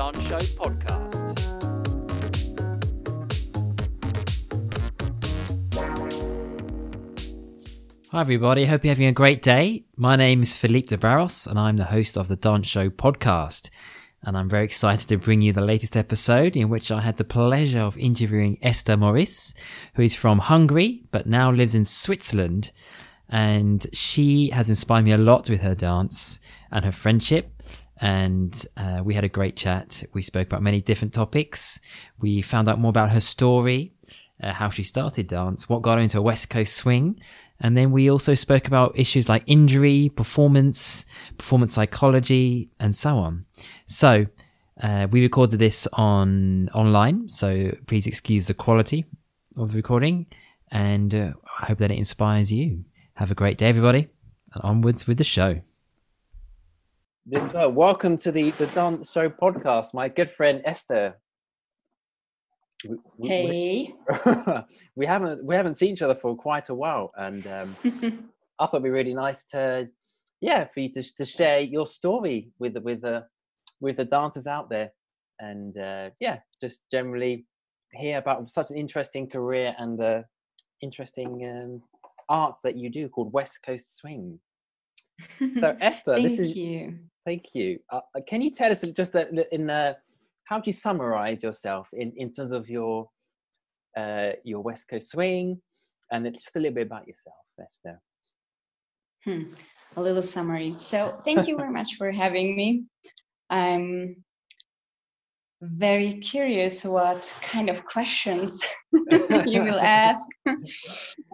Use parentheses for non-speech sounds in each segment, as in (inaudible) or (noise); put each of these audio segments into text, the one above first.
Dance Show podcast. Hi, everybody. Hope you're having a great day. My name is Filipe de Barros, and I'm the host of the Dance Show podcast. And I'm very excited to bring you the latest episode in which I had the pleasure of interviewing Eszter Móricz, who is from Hungary, but now lives in Switzerland. And she has inspired me a lot with her dance and her friendship. And uh, we had a great chat. We spoke about many different topics. We found out more about her story, uh, how she started dance, what got her into a West Coast swing, and then we also spoke about issues like injury, performance, performance psychology, and so on. So, uh, we recorded this on online, so please excuse the quality of the recording, and uh, I hope that it inspires you. Have a great day, everybody, and onwards with the show. This uh, welcome to the the Dance Show podcast. My good friend Eszter we, hey. We, (laughs) we, haven't we haven't seen each other for quite a while, and um, (laughs) I thought it'd be really nice to, yeah, for you to to share your story with with the with the dancers out there, and uh, yeah, just generally hear about such an interesting career and the interesting um, art that you do called West Coast Swing. So (laughs) Eszter, this is you. Thank you. Uh, can you tell us just that in the how do you summarize yourself in, in terms of your uh, your West Coast swing, and just a little bit about yourself, Eszter? Hmm. A little summary. So, thank you very (laughs) much for having me. I'm very curious what kind of questions (laughs) you will (laughs) ask.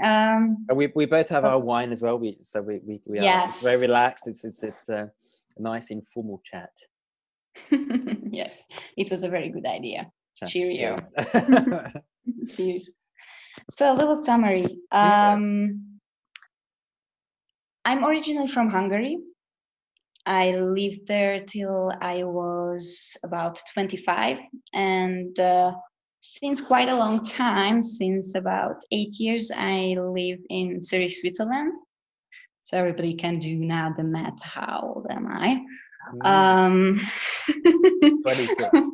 um, we we both have our wine as well. We so we we, we yes. are very relaxed. It's it's it's a nice informal chat. (laughs) yes, it was a very good idea. Cheerio. Cheers. So a little summary. Um, I'm originally from Hungary. I lived there till I was about 25, and uh, since quite a long time, since about eight years, I live in Zurich, Switzerland. So everybody can do now the math. How old am I? Um, (laughs) 26.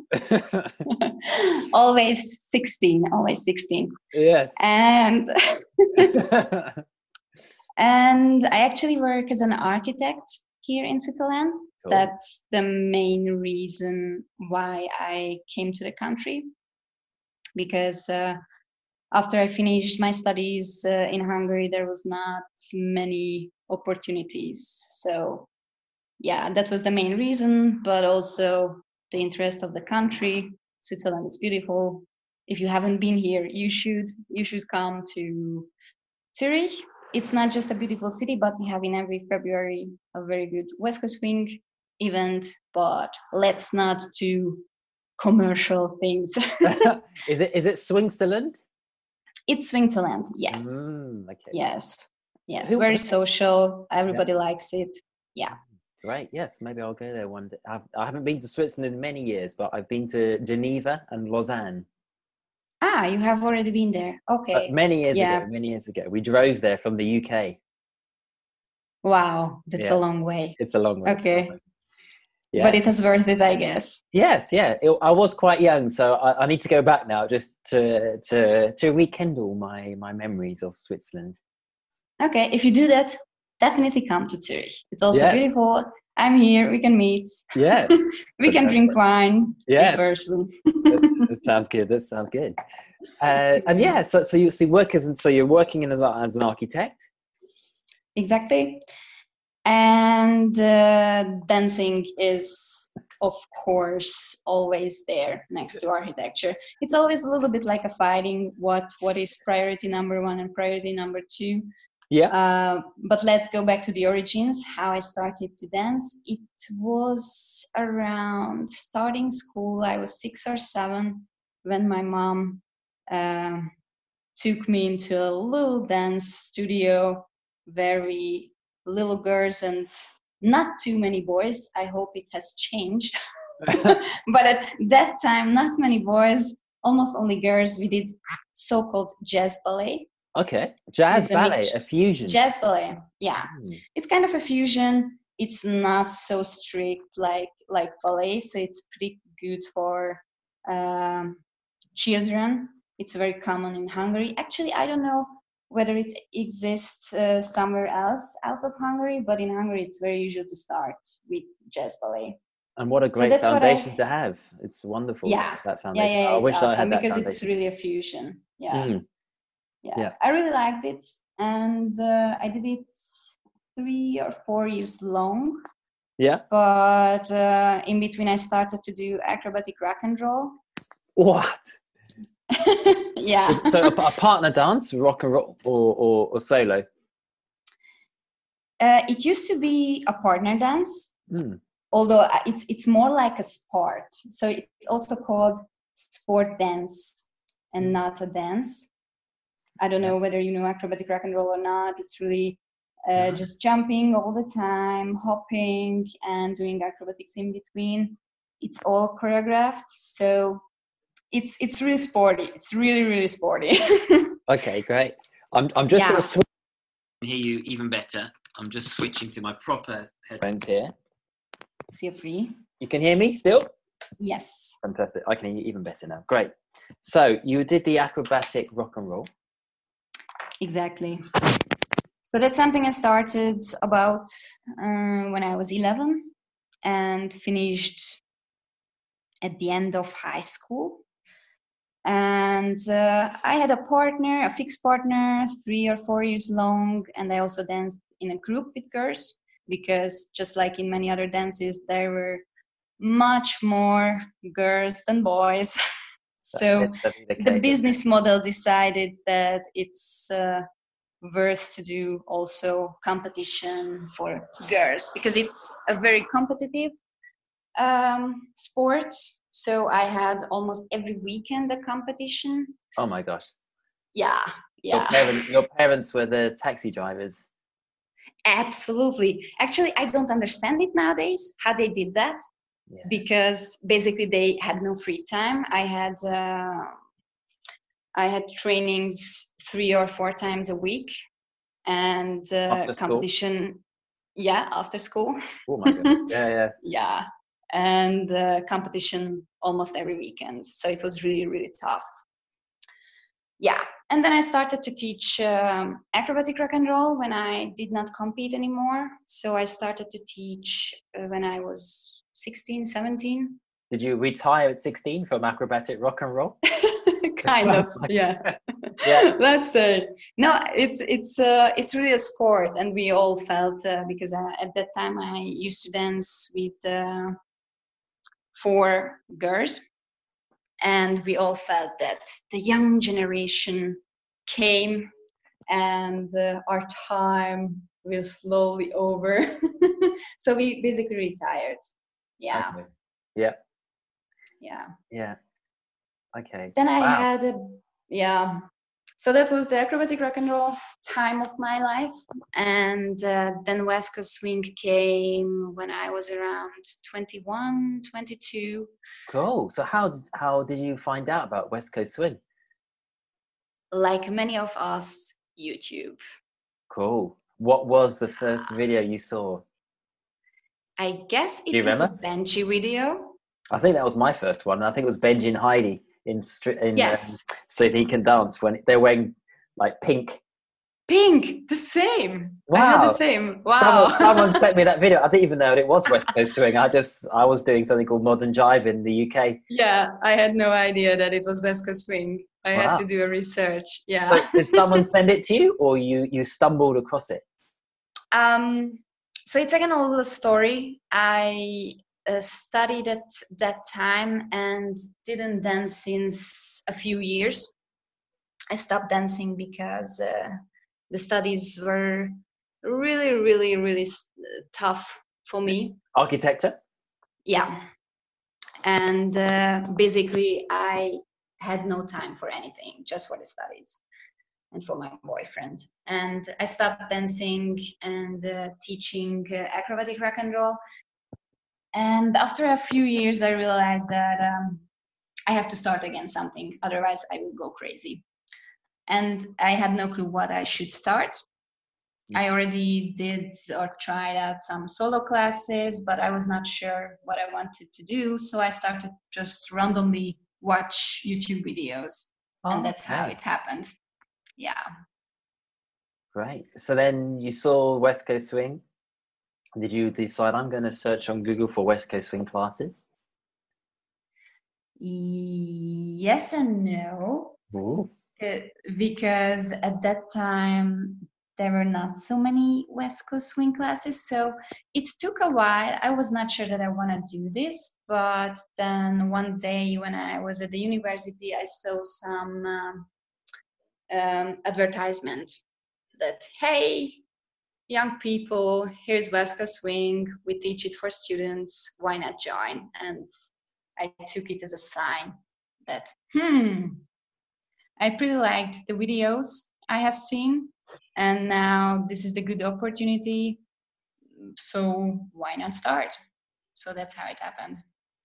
(laughs) always 16, always 16. Yes. And (laughs) and I actually work as an architect here in Switzerland. Cool. That's the main reason why I came to the country because uh, after I finished my studies uh, in Hungary, there was not many opportunities. So yeah, that was the main reason, but also the interest of the country. Switzerland is beautiful. If you haven't been here, you should you should come to Zurich. It's not just a beautiful city, but we have in every February a very good West Coast Swing event. But let's not do commercial things. (laughs) (laughs) is it is it Swingsterland? It's Swingterland, yes. Mm, okay. Yes. Yes. Who, very social. Everybody yeah. likes it. Yeah. Great. Yes, maybe I'll go there one day. I've, I haven't been to Switzerland in many years, but I've been to Geneva and Lausanne. Ah, you have already been there. Okay. But many years yeah. ago. Many years ago, we drove there from the UK. Wow, that's yes. a long way. It's a long way. Okay. Yeah. But it is worth it, I guess. Yes, yeah. It, I was quite young, so I, I, need to go back now just to to to rekindle my my memories of Switzerland. Okay, if you do that, definitely come to Zurich. It's also yes. beautiful. I'm here. We can meet. Yeah. (laughs) we can drink wine. Yes. person. Sounds good. That sounds good. Uh, and yeah, so so you so you work as so you're working in as, as an architect. Exactly. And uh, dancing is of course always there next to architecture it's always a little bit like a fighting what what is priority number one and priority number two yeah. Uh, but let's go back to the origins, how I started to dance. It was around starting school. I was six or seven when my mom uh, took me into a little dance studio, very little girls and not too many boys. I hope it has changed. (laughs) (laughs) but at that time, not many boys, almost only girls. We did so called jazz ballet Okay, jazz ballet, a, a, fusion. Jazz ballet, yeah. Mm. It's kind of a fusion. It's not so strict like like ballet, so it's pretty good for um, children. It's very common in Hungary. Actually, I don't know whether it exists uh, somewhere else out of Hungary, but in Hungary, it's very usual to start with jazz ballet. And what a great so foundation I, to have! It's wonderful. Yeah, that foundation. Yeah, yeah, I wish awesome I had that because foundation. it's really a fusion. Yeah. Mm. yeah, yeah, I really liked it, and uh, I did it three or four years long. Yeah. But uh, in between, I started to do acrobatic rock and roll. What? (laughs) yeah. so a, a, partner dance, rock and roll, or, or, or solo? Uh, it used to be a partner dance, mm. although uh, it's it's more like a sport. So it's also called sport dance and hmm. not a dance. I don't know whether you know acrobatic rock and roll or not. It's really uh, just jumping all the time, hopping, and doing acrobatics in between. It's all choreographed, so it's it's really sporty. It's really really sporty. (laughs) okay, great. I'm I'm just yeah. going to switch. Hear you even better. I'm just switching to my proper headphones here. Feel free. You can hear me still. Yes. Fantastic. I can hear you even better now. Great. So you did the acrobatic rock and roll. Exactly. So that's something I started about uh, when I was 11 and finished at the end of high school. And uh, I had a partner, a fixed partner, three or four years long, and I also danced in a group with girls because just like in many other dances, there were much more girls than boys. (laughs) so the, the business model decided that it's uh, worth to do also competition for girls because it's a very competitive um, sport. So I had almost every weekend a competition. Oh my gosh. Yeah, yeah. Your parents, your parents were the taxi drivers. Absolutely. Actually, I don't understand it nowadays how they did that yeah. because basically they had no free time. I had uh, I had trainings three or four times a week and uh, competition yeah after school oh my god (laughs) yeah yeah yeah and uh, competition almost every weekend. So it was really really tough. Yeah and then i started to teach um, acrobatic rock and roll when i did not compete anymore. So i started to teach uh, when i was 16 17 did you retire at 16 from acrobatic rock and roll? (laughs) Kind of (laughs) yeah. (laughs) yeah. Let's say no it's it's uh it's really a sport and we all felt uh, because uh, at that time i used to dance with uh, four girls. And we all felt that the young generation came and uh, our time will slowly over. (laughs) So we basically retired. Yeah. Okay. yeah yeah. Yeah. Okay. Then i wow. had a yeah so that was the acrobatic rock and roll time of my life. And uh, then west coast swing came when i was around 21 22 cool. So how did how did you find out about west coast swing? Like many of us youtube. Cool. What was the first video you saw? I guess it was remember? a benji video. I think that was my first one. I think it was benji and heidi in, in yes. Um, so he can dance when they're wearing like pink. Pink, the same. Wow. I had the same. Wow. Someone, someone (laughs) sent me that video. I didn't even know it was West Coast Swing. I just I was doing something called Modern Jive in the UK. Yeah, I had no idea that it was West Coast Swing. I wow. had to do a research. Yeah. So did (laughs) someone send it to you, or you you stumbled across it? Um. So it's again a little story. I uh, studied at that time and didn't dance since a few years. I stopped dancing because uh, the studies were really, really, really tough for me. Architecture? Yeah. And uh, basically, I had no time for anything, just for the studies and for my boyfriend. And I stopped dancing and uh, teaching uh, acrobatic rock and roll and after a few years, I realized that um, I have to start again something, otherwise, I will go crazy. And I had no clue what I should start. I already did or tried out some solo classes, but I was not sure what I wanted to do. So I started just randomly watch YouTube videos. Oh, and that's how it happened. Yeah. Right. So then you saw West Coast Swing. Did you decide I'm going to search on Google for West Coast Swing classes? Yes and no. Ooh. Uh, because at that time there were not so many West Coast swing classes. So it took a while. I was not sure that I want to do this, but then one day when I was at the university, I saw some um, um, advertisement that, hey, young people, here's Coast Swing. We teach it for students. Why not join? And I took it as a sign that, hmm, I pretty liked the videos I have seen and now this is the good opportunity so why not start so that's how it happened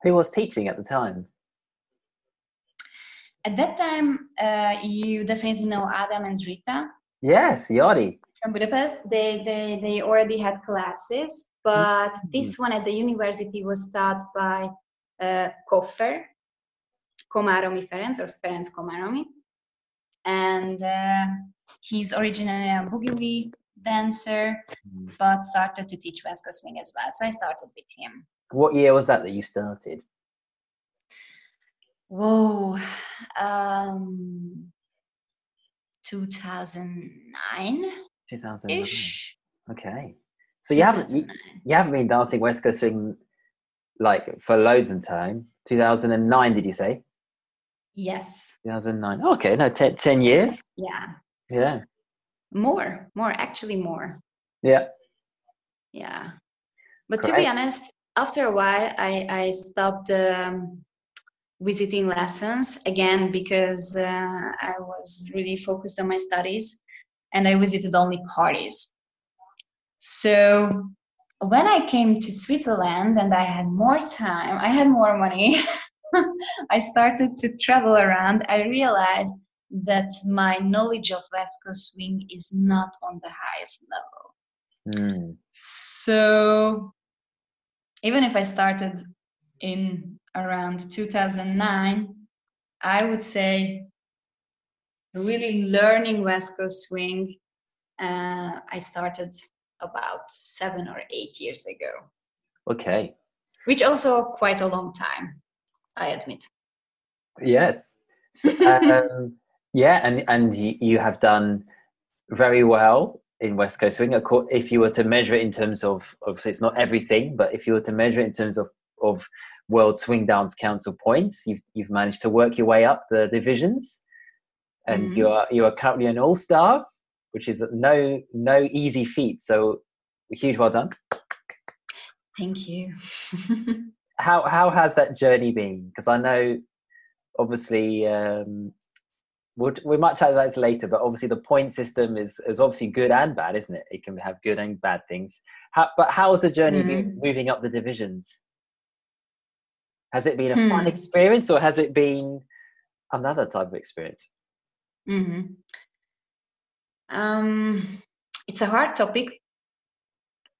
who was teaching at the time at that time uh, you definitely know adam and rita yes yadi from budapest they, they they already had classes but mm-hmm. this one at the university was taught by uh, Koffer, Komáromi Ferenc or Ferenc Komáromi and uh, He's originally a boogie dancer, mm. but started to teach West Coast swing as well. So I started with him. What year was that that you started? Whoa, um, 2009. 2009. Ish. Okay. So you haven't you, you haven't been dancing West Coast swing like for loads of time. 2009, did you say? Yes. 2009. okay, no, ten, 10 years. Yeah. Yeah. More, more, actually more. Yeah. Yeah. But Correct. to be honest, after a while, I, I stopped um, visiting lessons again because uh, I was really focused on my studies and I visited only parties. So when I came to Switzerland and I had more time, I had more money, (laughs) I started to travel around. I realized that my knowledge of West Coast swing is not on the highest level. Mm. So even if I started in around 2009, I would say really learning West Coast swing, uh, I started about seven or eight years ago. Okay. Which also quite a long time, I admit. Yes. So, um, (laughs) yeah, and and you, you have done very well in West Coast Swing. If you were to measure it in terms of, obviously it's not everything, but if you were to measure it in terms of of World Swing Dance Council points, you've you've managed to work your way up the divisions, and mm-hmm. you are you are currently an all star, which is no no easy feat. So, huge well done. Thank you. (laughs) how how has that journey been? Because I know, obviously. Um, we'll, we might chat about this later, but obviously the point system is, is obviously good and bad, isn't it? It can have good and bad things. How, but how has the journey mm. been moving up the divisions? Has it been a hmm. fun experience or has it been another type of experience? Mm-hmm. Um, it's a hard topic.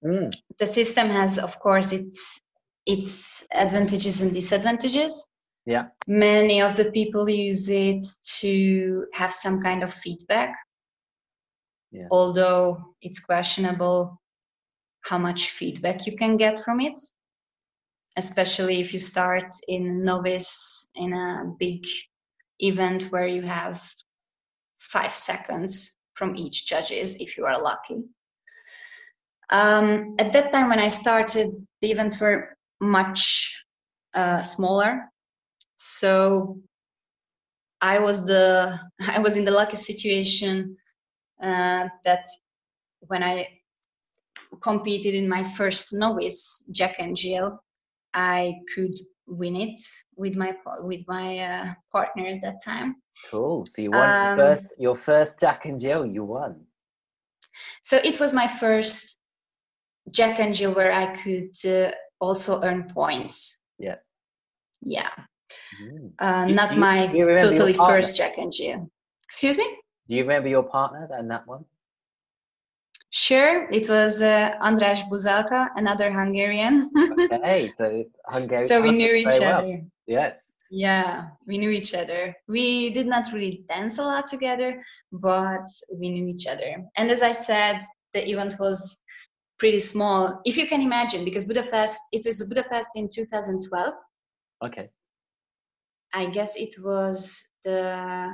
Mm. The system has, of course, its its advantages and disadvantages yeah many of the people use it to have some kind of feedback yeah. although it's questionable how much feedback you can get from it especially if you start in novice in a big event where you have five seconds from each judges if you are lucky. Um, at that time when i started the events were much uh, smaller. So i was the (laughs) i was in the lucky situation uh, that when i competed in my first novice jack and jill i could win it with my with my uh, partner at that time cool so you won um, first your first jack and jill you won so it was my first jack and jill where i could uh, also earn points yeah yeah Mm. Uh, not you, my totally first Jack and Jill. Excuse me? Do you remember your partner and that one? Sure, it was uh, András Buzalka, another Hungarian. (laughs) okay, so Hungarian. So we knew each other. Yes. Yeah, we knew each other. We did not really dance a lot together, but we knew each other. And as I said, the event was pretty small, if you can imagine, because Budapest, it was Budapest in 2012. Okay. I guess it was the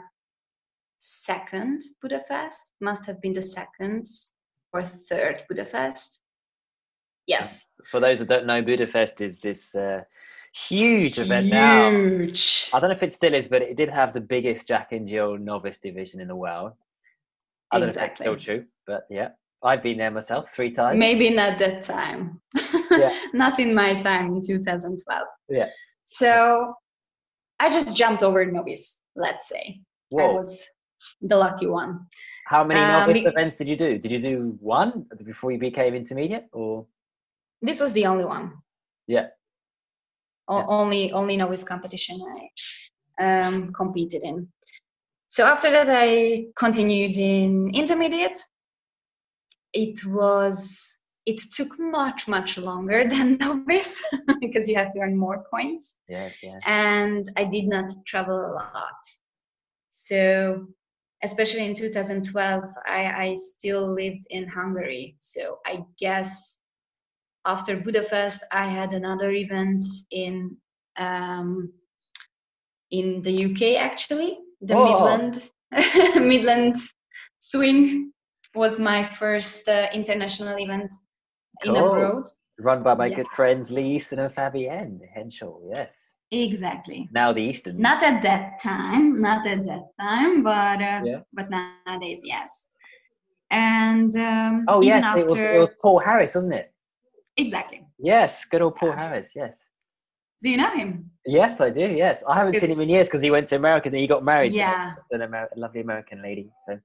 second Budapest, must have been the second or third Budapest. Yes. For those that don't know, Budapest is this uh, huge event now. Huge. I don't know if it still is, but it did have the biggest Jack and Jill novice division in the world. I don't Exactly. know if it's still true, but yeah, I've been there myself three times. Maybe not that time. Yeah. (laughs) not in my time in 2012. Yeah. So I just jumped over novice, let's say. I was the lucky one. How many Um, novice be- events did you do? Did you do one before you became intermediate, or This was the only one. Yeah. O-. Only only novice competition I um, competed in. So after that, I continued in intermediate. It was it took much much longer (laughs) than novice because you have to earn more points. yes, yes, and I did not travel a lot. So, especially in 2012, I, I still lived in Hungary. So, I guess after Budapest, I had another event in um, in the UK. Actually, the Oh. Midland (laughs) Midland Swing was my first uh, international event in Cool. abroad. run by my Yeah. good friends Lee Easton and Fabienne Henschel. Yes, Exactly. now the Easton. not at that time not at that time but uh, Yeah. but nowadays yes and um, oh even yes, after it was it was Paul Harris, wasn't it? Exactly Yes, good old Paul Yeah. Harris. Yes. do you know him Yes, I do. Yes, I haven't seen him in years because he went to America and he got married yeah to an Amer- a lovely American lady. So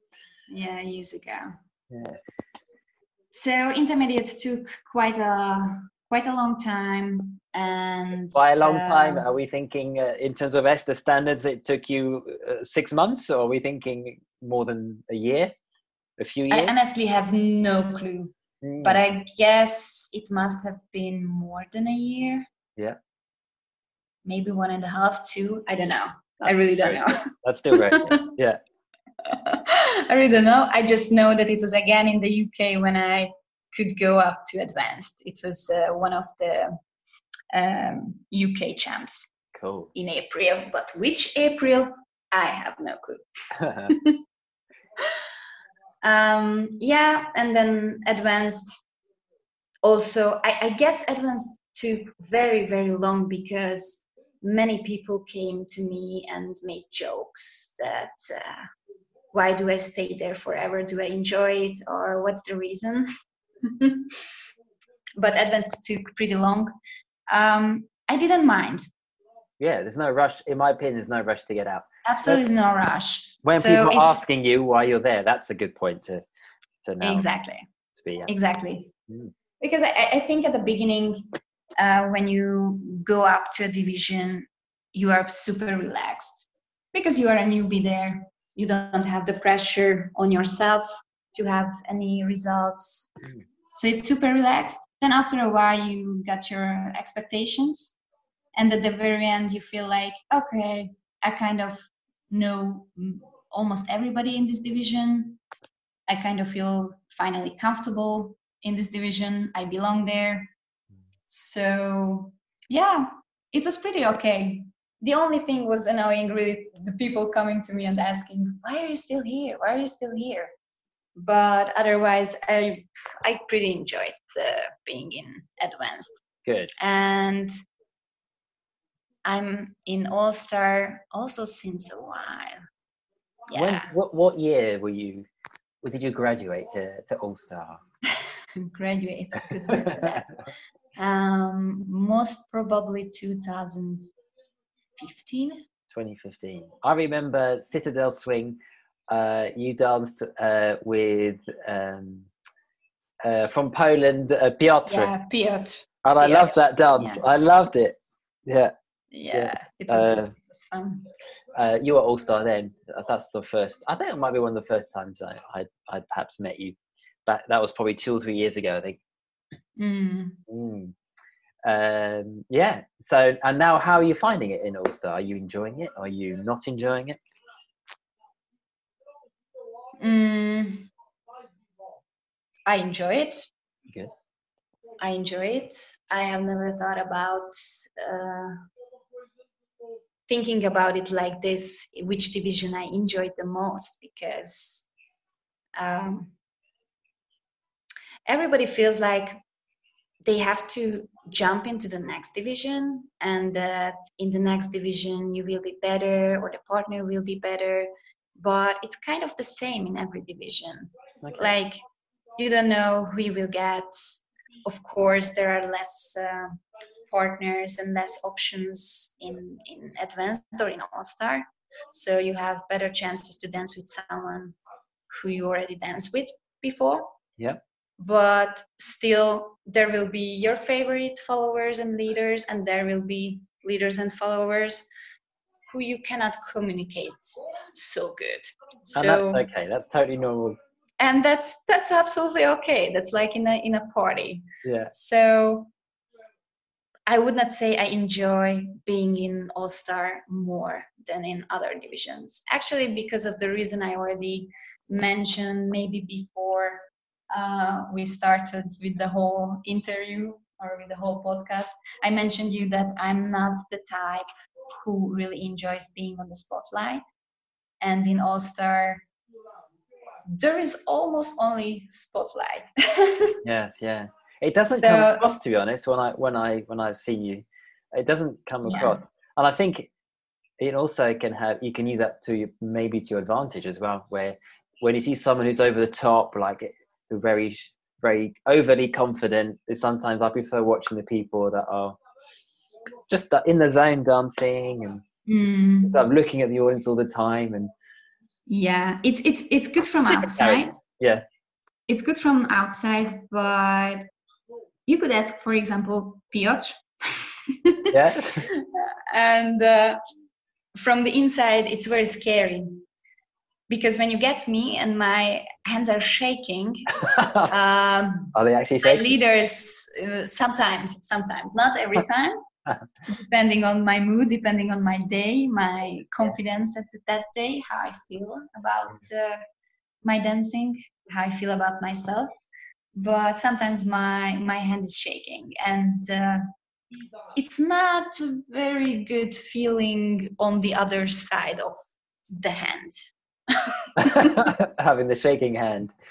yeah years ago yes, so intermediate took quite a quite a long time and by a long time, uh, are we thinking uh, in terms of Eszter standards? It took you uh, six months, or are we thinking more than a year, a few years? i honestly have no clue Mm, but i guess it must have been more than a year Yeah. maybe one and a half two i don't know i really don't know good. That's still good. (laughs) Yeah. I really don't know. I just know that it was again in the UK when I could go up to advanced. It was uh, one of the um, UK champs Cool. in April, but which April? I have no clue. (laughs) Um, yeah, and then advanced. Also, I, I guess advanced took very very long because many people came to me and made jokes that uh, why do I stay there forever? Do I enjoy it or what's the reason? (laughs) but advanced took pretty long. Um, I didn't mind. yeah, there's no rush. In my opinion, there's no rush to get out. Absolutely no rush. When So people are asking you why you're there, that's a good point to to know. exactly. To be at. exactly Mm. because I, I think at the beginning uh, when you go up to a division you are super relaxed because you are a newbie there you don't have the pressure on yourself to have any results Mm. so it's super relaxed then after a while you got your expectations and at the very end you feel like okay i kind of know almost everybody in this division. I kind of feel finally comfortable in this division. I belong there. So yeah it was pretty okay. The only thing was annoying really the people coming to me and asking why are you still here? Why are you still here? But otherwise i i pretty enjoyed uh, being in advanced. Good. and i'm in all star also since a while When, yeah what what year were you? When did you graduate to to All Star? (laughs) graduate good word for that (laughs) um most probably 2015 2015. I remember Citadel Swing. Uh, you danced uh, with um, uh, from Poland, uh, Piotr, yeah piotr and I loved that dance. yeah. I loved it. Yeah, yeah, it was, Uh, fun uh, you were All Star then. Uh, That's the first. I think it might be one of the first times I I I'd perhaps met you But That was probably two or three years ago, I think. Mm. Mm. Um, yeah. So, and now, how are you finding it in All Star? Are you enjoying it? Are you not enjoying it? Mm. I enjoy it. Good. I enjoy it. I have never thought about uh, thinking about it like this, which division I enjoyed the most, because um, everybody feels like they have to jump into the next division and that in the next division you will be better or the partner will be better but it's kind of the same in every division Okay. like you don't know who you will get of course there are less uh, partners and less options in in advanced or in all star so you have better chances to dance with someone who you already danced with before Yeah. but still there will be your favorite followers and leaders and there will be leaders and followers who you cannot communicate so good And so that's okay. That's totally normal. and that's that's absolutely okay that's like in a in a party Yeah. so i would not say i enjoy being in all star more than in other divisions actually because of the reason i already mentioned maybe before uh, we started with the whole interview or with the whole podcast i mentioned you that i'm not the type who really enjoys being on the spotlight and in all star there is almost only spotlight (laughs) Yes. Yeah. It doesn't So- come across, to be honest. When I when I when I've seen you, it doesn't come Yeah. across. And I think it also can have you can use that to maybe to your advantage as well. Where when you see someone who's over the top, like very very overly confident, sometimes I prefer watching the people that are just in the zone dancing and Mm, looking at the audience all the time and yeah it's it's it's good from (laughs) outside yeah it's good from outside but you could ask for example piotr. (laughs) Yeah. And uh, from the inside it's very scary. Because when you get me and my hands are shaking (laughs) um, are they actually my shaking? leaders uh, sometimes sometimes not every (laughs) time. Depending on my mood depending on my day my confidence at that day how i feel about uh, my dancing how i feel about myself but sometimes my my hand is shaking and uh, it's not a very good feeling on the other side of the hand. (laughs) Having the shaking hand. (laughs)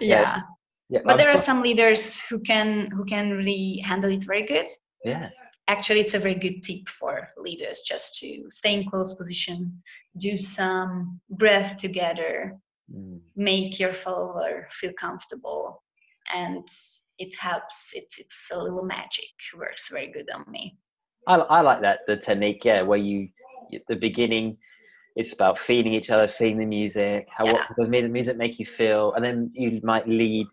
Yeah. Yeah. But there are some leaders who can who can really handle it very good. Yeah. Actually it's a very good tip for leaders just to stay in close position do some breath together Mm. make your follower feel comfortable and it helps. It's it's a little magic works very good on me. I, I like that the technique yeah where you at the beginning it's about feeling each other feeling the music how what the music make you feel and then you might lead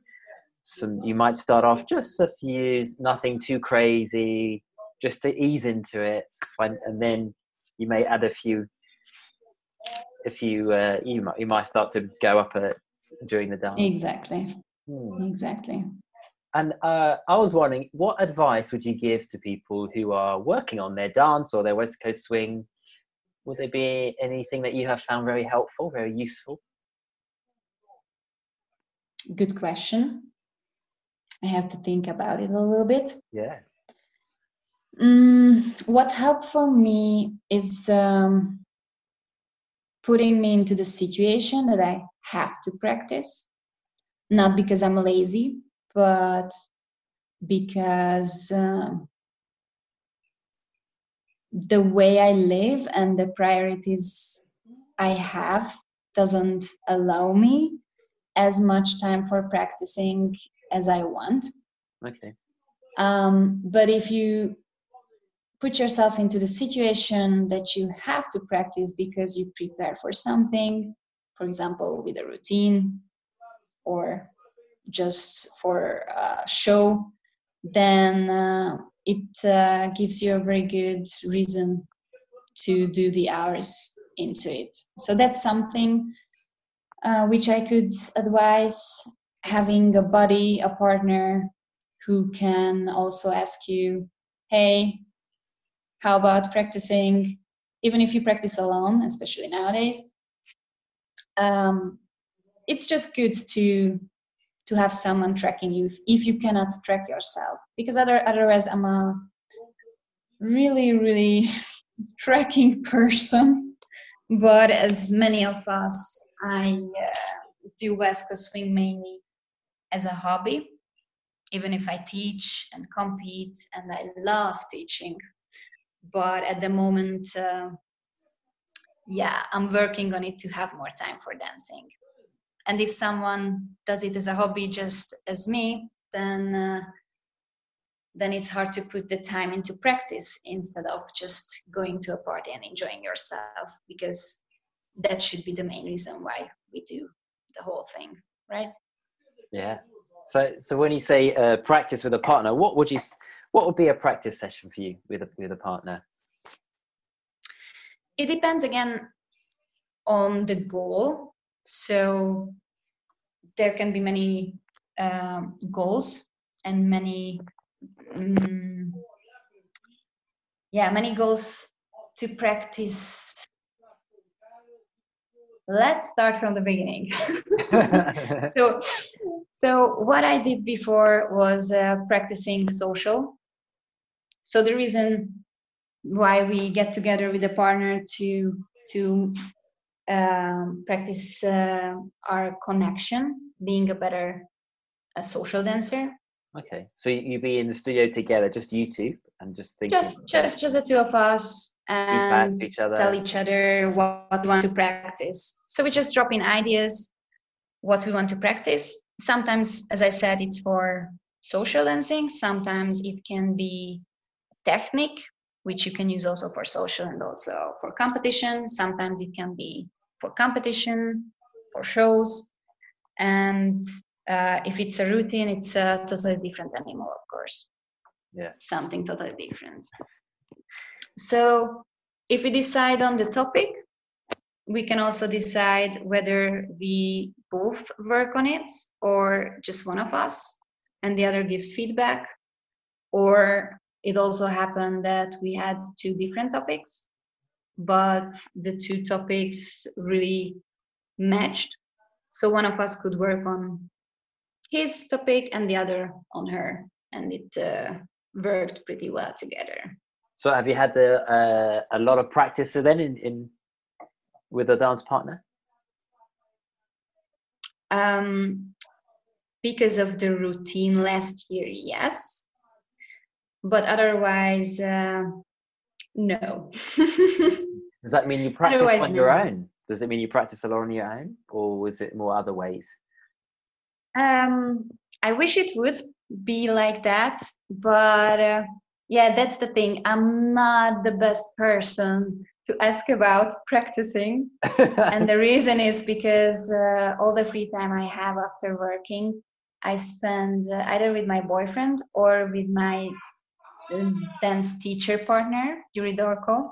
some you might start off just a few nothing too crazy just to ease into it and, and then you may add a few if few uh, you might you might start to go up a, during the dance. Exactly Hmm. exactly And uh, I was wondering, what advice would you give to people who are working on their dance or their West Coast swing? Would there be anything that you have found very helpful, very useful? good question i have to think about it a little bit Yeah. Mm, what helped for me is um, putting me into the situation that I have to practice, not because I'm lazy, but because um, the way I live and the priorities I have doesn't allow me as much time for practicing as I want. Okay. Um, but if you put yourself into the situation that you have to practice because you prepare for something, for example, with a routine or just for a show, then uh, it uh, gives you a very good reason to do the hours into it. So that's something uh, which I could advise having a buddy, a partner who can also ask you, hey, how about practicing, even if you practice alone, especially nowadays? Um, it's just good to to have someone tracking you if you cannot track yourself because other otherwise i'm a really really (laughs) tracking person. But as many of us i uh, do coast swing mainly as a hobby even if i teach and compete and i love teaching. But at the moment uh, yeah i'm working on it to have more time for dancing and if someone does it as a hobby just as me then uh, then it's hard to put the time into practice instead of just going to a party and enjoying yourself because that should be the main reason why we do the whole thing right? Yeah. So so when you say uh, practice with a partner what would you what would be a practice session for you with a with a partner? It depends again on the goal so there can be many um, goals and many, um, yeah, many goals to practice. Let's start from the beginning. (laughs) so, so what I did before was uh, practicing social. So the reason why we get together with a partner to to um, practice uh, our connection, being a better a social dancer. Okay, so you be in the studio together, just you two, and just think. Just, just, just the two of us, and each tell each other what, what we want to practice. So we just drop in ideas, what we want to practice. Sometimes, as I said, it's for social dancing. Sometimes it can be technique which you can use also for social and also for competition. Sometimes it can be for competition, for shows, and uh, if it's a routine, it's a totally different animal, of course. Yes. Something totally different. So if we decide on the topic, we can also decide whether we both work on it or just one of us and the other gives feedback or it also happened that we had two different topics but the two topics really matched. So one of us could work on his topic and the other on her and it uh, worked pretty well together. So have you had the, uh, a lot of practice then in, in with a dance partner? Um, because of the routine last year yes. But otherwise, uh, no. Does that mean you (laughs) practice otherwise, on your no. own? Does it mean you practice a lot on your own, or was it more other ways? Um, I wish it would be like that, but uh, yeah, that's the thing. I'm not the best person to ask about practicing, (laughs) and the reason is because uh, all the free time I have after working, I spend uh, either with my boyfriend or with my dance teacher partner, Yuri Dorko,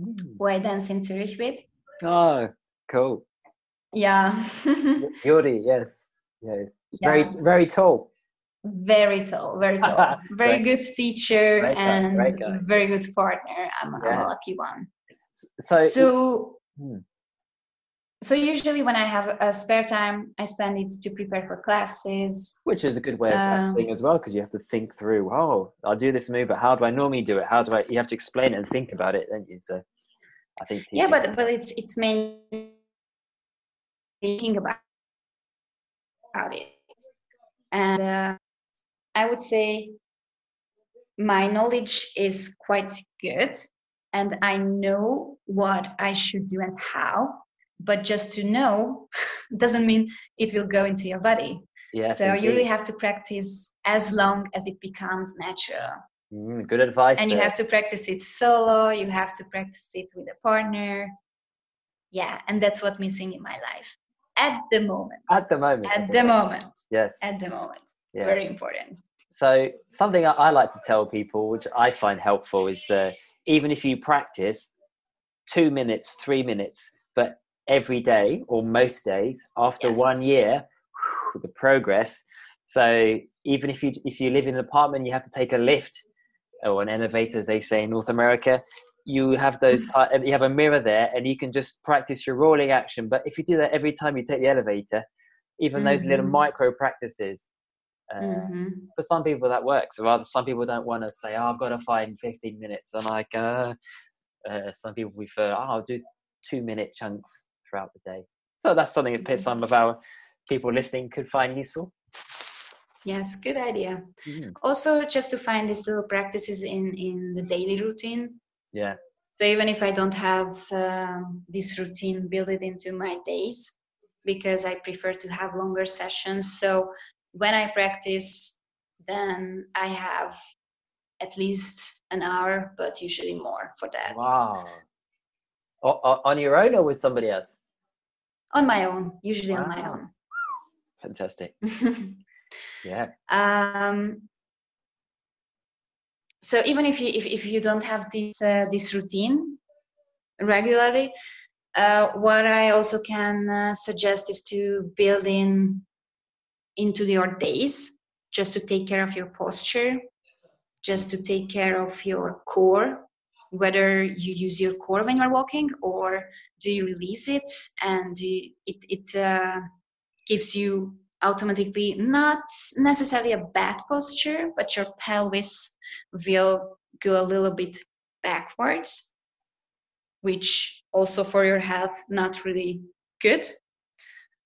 mm. who I dance in Zurich with. Oh, cool. Yeah. (laughs) Yuri, yes. Yes. Yeah. Very, very tall. Very tall, very tall. (laughs) very good teacher great and very good partner. I'm, yeah. I'm, a lucky one. So, so hmm so usually when i have a spare time i spend it to prepare for classes. Which is a good way of practicing um, as well because you have to think through oh i'll do this move but how do i normally do it? How do i you have to explain it and think about it don't you? So i think yeah but but it's it's mainly thinking about about it. And uh, i would say my knowledge is quite good and i know what i should do and how but just to know (laughs) doesn't mean it will go into your body. Yes, so indeed. you really have to practice as long as it becomes natural. Mm, good advice and there. you have to practice it solo you have to practice it with a partner. Yeah and that's what's missing in my life. At the moment. At the moment at the moment. Yes. At the moment. Yes. very important. So something I like to tell people which i find helpful is uh, even if you practice two minutes three minutes but every day or most days after yes. one year the progress. So even if you if you live in an apartment, you have to take a lift or an elevator, as they say in North America. You have those. T- you have a mirror there, and you can just practice your rolling action. But if you do that every time you take the elevator, even those mm-hmm. little micro practices, uh, mm-hmm. for some people that works. Or some people don't want to say, "Oh, I've got to find 15 minutes," and like, uh, uh, some people prefer, "Oh, I'll do two minute chunks throughout the day." So that's something that some of our people listening could find useful. Yes, good idea. Mm. Also, just to find these little practices in in the daily routine. Yeah. So even if I don't have um, this routine built into my days, because I prefer to have longer sessions. So when I practice, then I have at least an hour, but usually more for that. Wow. O- on your own or with somebody else? On my own, usually wow. on my own. Fantastic. (laughs) yeah. Um, so even if you if, if you don't have this uh, this routine regularly, uh, what I also can uh, suggest is to build in into your days just to take care of your posture, just to take care of your core, whether you use your core when you're walking or do you release it and it, it uh, gives you automatically not necessarily a bad posture, but your pelvis will go a little bit backwards, which also for your health not really good.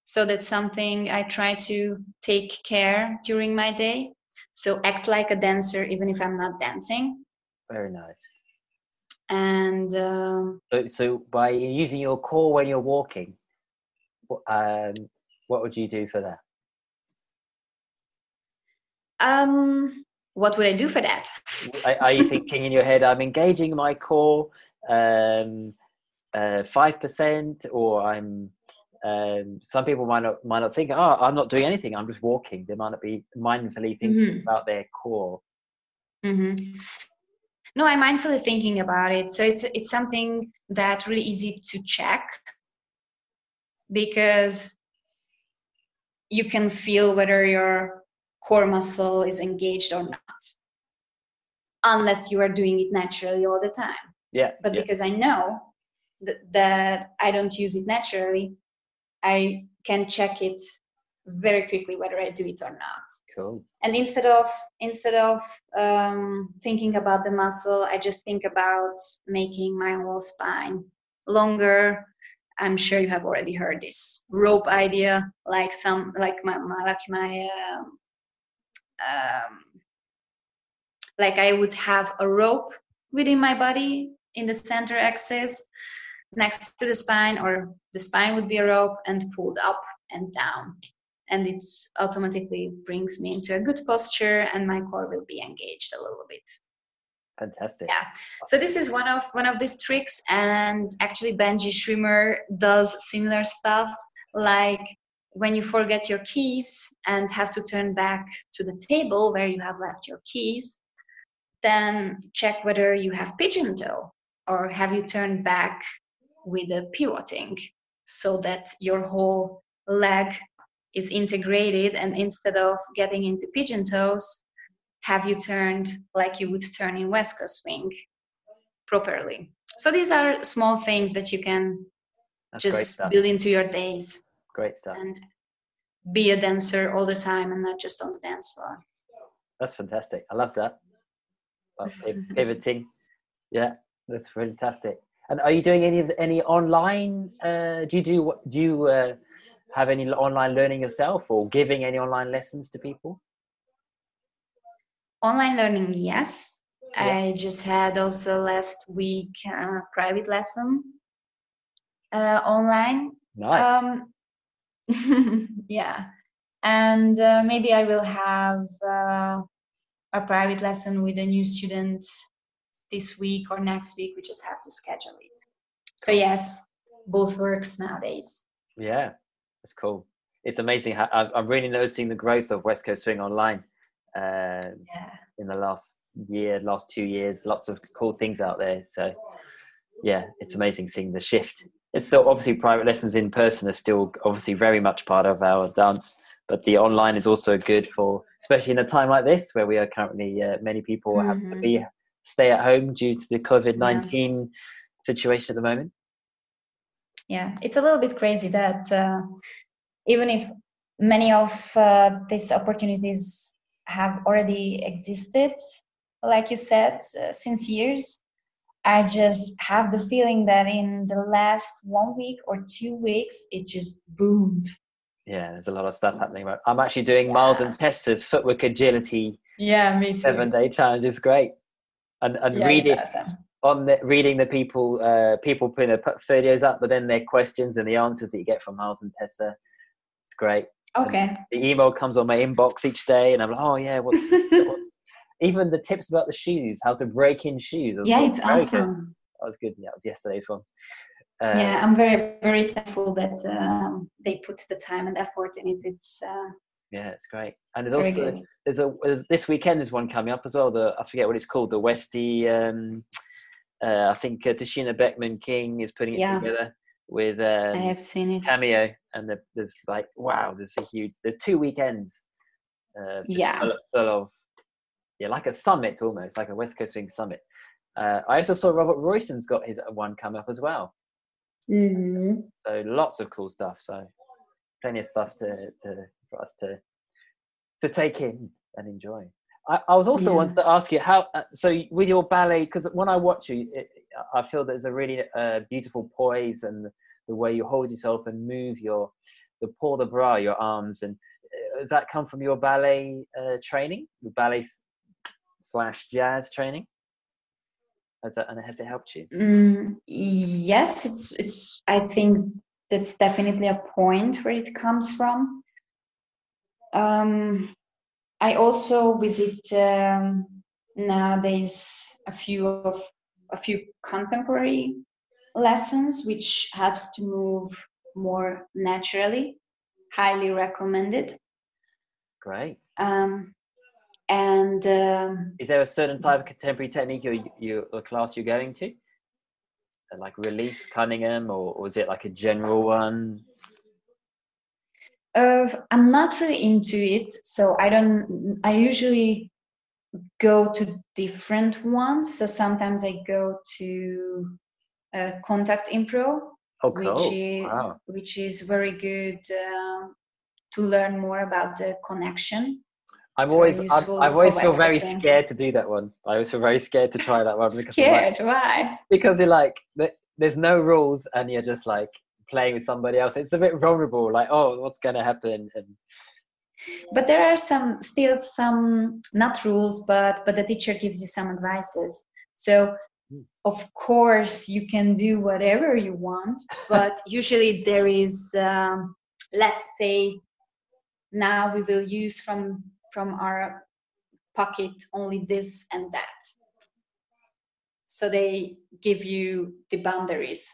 So that's something i try to take care during my day. So act like a dancer even if i'm not dancing. Very nice and um, so, so by using your core when you're walking um, what would you do for that um what would i do for that are, are you (laughs) thinking in your head i'm engaging my core um uh, 5% or i'm um, some people might not might not think, oh, I'm not doing anything. I'm just walking. They might not be mindfully thinking mm-hmm. about their core. Mm-hmm. No, I'm mindfully thinking about it. So it's it's something that really easy to check because you can feel whether your core muscle is engaged or not, unless you are doing it naturally all the time. Yeah. But yeah. because I know that, that I don't use it naturally, I can check it very quickly whether I do it or not. Cool. And instead of instead of um, thinking about the muscle, I just think about making my whole spine longer. I'm sure you have already heard this rope idea, like some like my, my like my um, um, like I would have a rope within my body in the center axis next to the spine or the spine would be a rope and pulled up and down and it automatically brings me into a good posture and my core will be engaged a little bit. Fantastic. Yeah. So this is one of one of these tricks and actually benji schwimmer does similar stuff like when you forget your keys and have to turn back to the table where you have left your keys then check whether you have pigeon toe or have you turned back with the pivoting so that your whole leg is integrated and instead of getting into pigeon toes have you turned like you would turn in west coast swing properly. So these are small things that you can That's just build into your days. Great stuff. And be a dancer all the time and not just on the dance floor. That's fantastic. I love that. Pivoting (laughs) yeah that's fantastic. And are you doing any of the, any online? Uh, do you do do you uh, have any online learning yourself, or giving any online lessons to people? Online learning, yes. Yeah. I just had also last week a private lesson uh, online. Nice. Um, (laughs) yeah, and uh, maybe I will have uh, a private lesson with a new student this week or next week. We just have to schedule it. So yes, both works nowadays. Yeah, that's cool. It's amazing how I'm really noticing the growth of West Coast Swing online. Uh, yeah. In the last year, last two years, lots of cool things out there. So yeah, it's amazing seeing the shift. It's so obviously private lessons in person are still obviously very much part of our dance but the online is also good for, especially in a time like this where we are currently uh, many people mm-hmm. have to mm-hmm. be stay at home due to the COVID nineteen yeah. situation at the moment. Yeah, it's a little bit crazy that uh, even if many of uh, these opportunities have already existed, like you said, uh, since years, I just have the feeling that in the last one week or two weeks, it just boomed. Yeah, there's a lot of stuff happening. I'm actually doing yeah. Myles and Tessa's footwork agility. Yeah, me too. Seven day challenge is great, and and yeah, reading awesome. On the reading the people uh, people putting their videos up, but then their questions and the answers that you get from Myles and Tessa, it's great. Okay. And the email comes on my inbox each day, and I'm like, oh yeah, what's, (laughs) what's even the tips about the shoes, how to break in shoes. Yeah, it's awesome. Good. That was good. Yeah, it was yesterday's one. Uh, yeah, I'm very very thankful that um, they put the time and effort in it. It's uh, yeah, it's great. And there's also good. there's a there's, this weekend there's one coming up as well. The I forget what it's called. The Westy. Um, uh, I think uh, Tashina Beckman King is putting it yeah. together with um, I have seen it cameo, and the, there's like wow, there's a huge there's two weekends. Uh, yeah, full, full of yeah, like a summit almost, like a West Coast Swing summit. Uh, I also saw Robert Royston's got his one come up as well. Mm-hmm. So lots of cool stuff. So plenty of stuff to, to for us to to take in and enjoy. I, I was also yeah. wanted to ask you how. Uh, so with your ballet, because when I watch you, it, I feel there's a really uh, beautiful poise and the way you hold yourself and move your the port de bras, your arms, and uh, does that come from your ballet uh, training, your ballet slash jazz training? Has that, and has it helped you? Mm, yes, it's it's. I think that's definitely a point where it comes from. Um, I also visit um, nowadays a few of a few contemporary lessons, which helps to move more naturally. Highly recommended. Great. Um, and um, is there a certain type of contemporary technique you you the class you're going to like release cunningham or, or is it like a general one uh, i'm not really into it so i don't i usually go to different ones so sometimes i go to uh, contact improv oh, cool. which is wow. which is very good uh, to learn more about the connection I'm always, I've, I've always feel very scared to do that one. I always feel very scared to try that one. Because scared? Like, Why? Because you're like, there's no rules, and you're just like playing with somebody else. It's a bit vulnerable. Like, oh, what's gonna happen? And but there are some still some not rules, but but the teacher gives you some advices. So hmm. of course you can do whatever you want, but (laughs) usually there is, um, let's say, now we will use from from our pocket only this and that so they give you the boundaries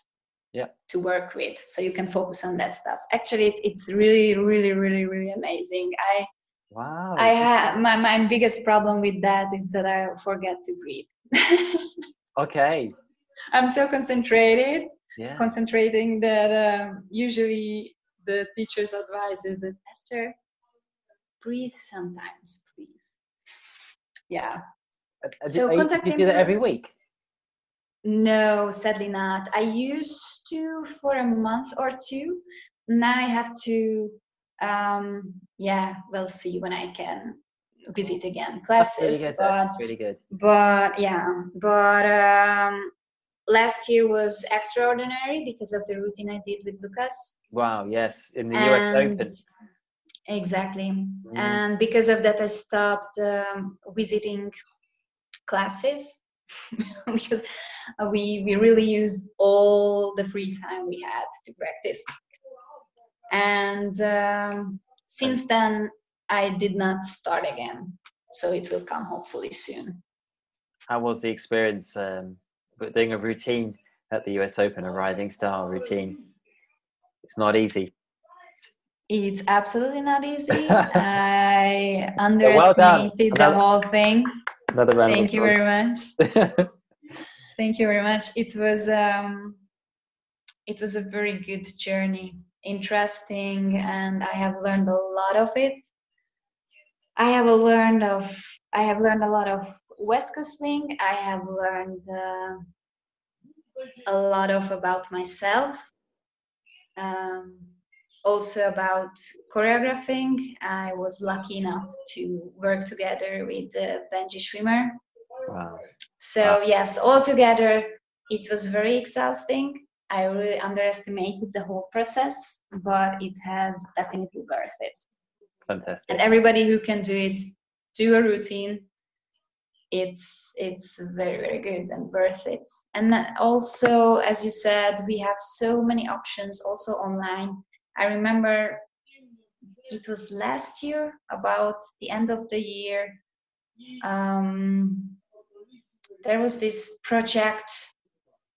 yeah. to work with so you can focus on that stuff actually it's, it's really really really really amazing i wow i have my, my biggest problem with that is that i forget to breathe (laughs) okay i'm so concentrated yeah. concentrating that um, usually the teacher's advice is that Eszter breathe sometimes, please. Yeah. Uh, so you, contact you do that every week? No, sadly not. I used to for a month or two. Now I have to. Um, yeah, we'll see when I can visit again classes. That's really good. But, really good. But yeah, but um, last year was extraordinary because of the routine I did with Lucas. Wow! Yes, in the US Open exactly mm. and because of that i stopped um, visiting classes (laughs) because we we really used all the free time we had to practice. And um, since then i did not start again. So it will come hopefully soon. How was the experience um, doing a routine at the us open a rising star routine? It's not easy. It's absolutely not easy. (laughs) I underestimated well the whole thing. Another round Thank you very much. (laughs) Thank you very much. It was um, it was a very good journey. interesting and I have learned a lot of it. I have learned of I have learned a lot of West Coast swing. I have learned uh, a lot of about myself. Um, also about choreographing. I was lucky enough to work together with the Benji Schwimmer. Wow. So wow. yes, altogether it was very exhausting. I really underestimated the whole process, but it has definitely worth it. Fantastic. And everybody who can do it, do a routine. It's it's very very good and worth it. And also, as you said, we have so many options also online. I remember it was last year, about the end of the year. Um, there was this project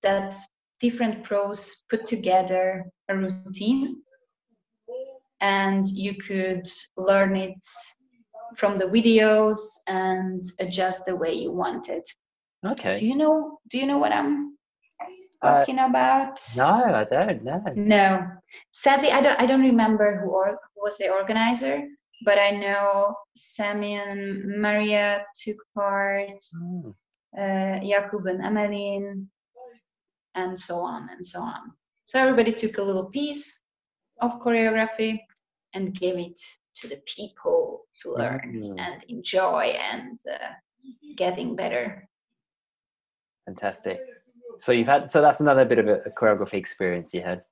that different pros put together a routine and you could learn it from the videos and adjust the way you want it okay do you know do you know what i'm talking uh, about no i don't know. no sadly i don't i don't remember who, or, who was the organizer but i know sammy and maria took part mm. uh, jakub and emeline and so on and so on. So everybody took a little piece of choreography and gave it to the people to learn mm-hmm. and enjoy and uh, getting better. Fantastic. So you've had so that's another bit of a, a choreography experience you had.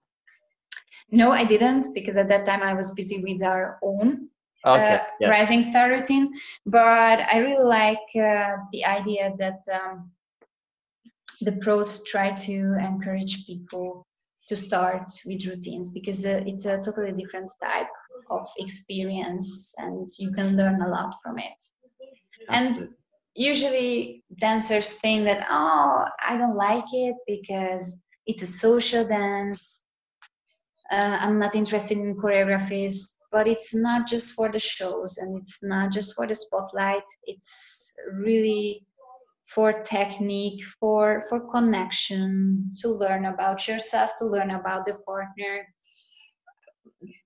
No, I didn't because at that time I was busy with our own okay, uh, yes. rising star routine. But I really like uh, the idea that um, the pros try to encourage people to start with routines because uh, it's a totally different type of experience and you can learn a lot from it and usually dancers think that oh i don't like it because it's a social dance. Uh, i'm not interested in choreographies. But it's not just for the shows and it's not just for the spotlight. It's really for technique for for connection to learn about yourself to learn about the partner.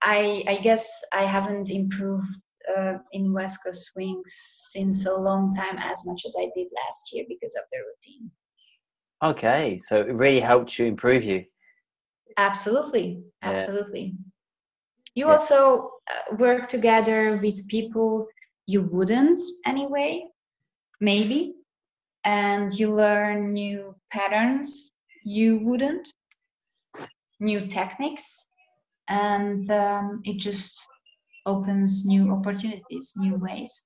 I i guess i haven't improved uh, in west coast swings since a long time as much as i did last year because of the routine okay so it really helped you improve you absolutely absolutely yeah. you yeah. also uh, work together with people you wouldn't anyway maybe and you learn new patterns you wouldn't, new techniques, and um, it just opens new opportunities, new ways.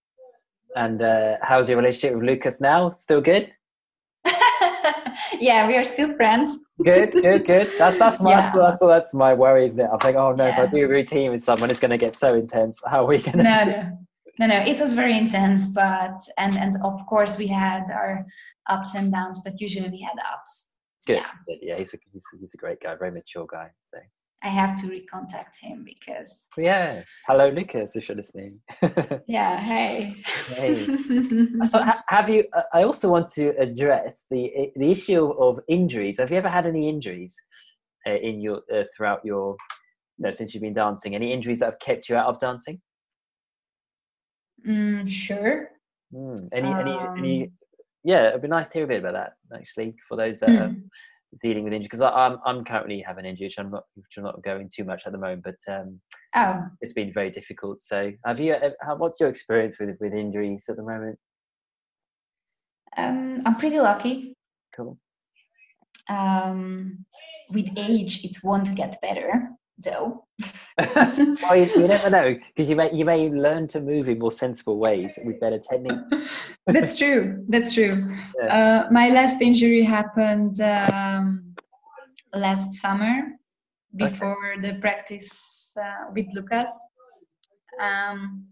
And uh, how's your relationship with Lucas now? Still good? (laughs) yeah, we are still friends. good, good, good. That's that's my yeah. that's, that's my worry, isn't it? I'm like, oh no, yeah. if I do a routine with someone, it's going to get so intense. How are we going to? No, no, (laughs) no, no. It was very intense, but and and of course we had our ups and downs, but usually we had ups. Good. Yeah, yeah he's, a, he's, he's a great guy, very mature guy. I have to recontact him because. Yeah. Hello, Lucas, if you're listening. (laughs) yeah. Hey. hey. (laughs) so, have you? Uh, I also want to address the the issue of injuries. Have you ever had any injuries uh, in your uh, throughout your, you know, since you've been dancing? Any injuries that have kept you out of dancing? Mm, sure. Mm. Any um, any any yeah, it'd be nice to hear a bit about that actually for those that mm. are dealing with injury because I'm I'm currently having injury, which I'm not which I'm not going too much at the moment, but um, oh. it's been very difficult. So, have you? Uh, how, what's your experience with with injuries at the moment? Um, I'm pretty lucky. Cool. Um, with age, it won't get better though. (laughs) well, you, you, never know because you may you may learn to move in more sensible ways with better technique. (laughs) That's true. That's true. Yes. Uh, my last injury happened um, last summer before okay. the practice uh, with Lucas. Um,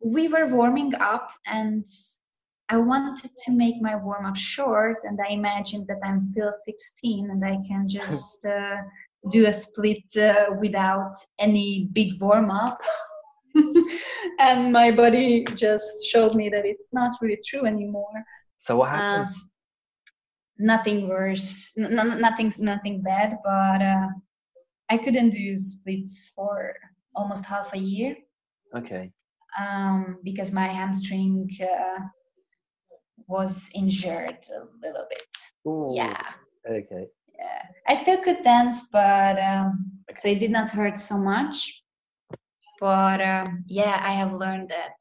we were warming up and I wanted to make my warm up short, and I imagined that I'm still 16 and I can (laughs) just uh, do a split uh, without any big warm up. (laughs) and my body just showed me that it's not really true anymore. So what happens? Uh, nothing worse. N- nothing's nothing bad, but uh, I couldn't do splits for almost half a year. Okay. Um, because my hamstring uh, was injured a little bit. Ooh, Yeah, Okay. Yeah. I still could dance, but um, so it did not hurt so much. But um, yeah, I have learned that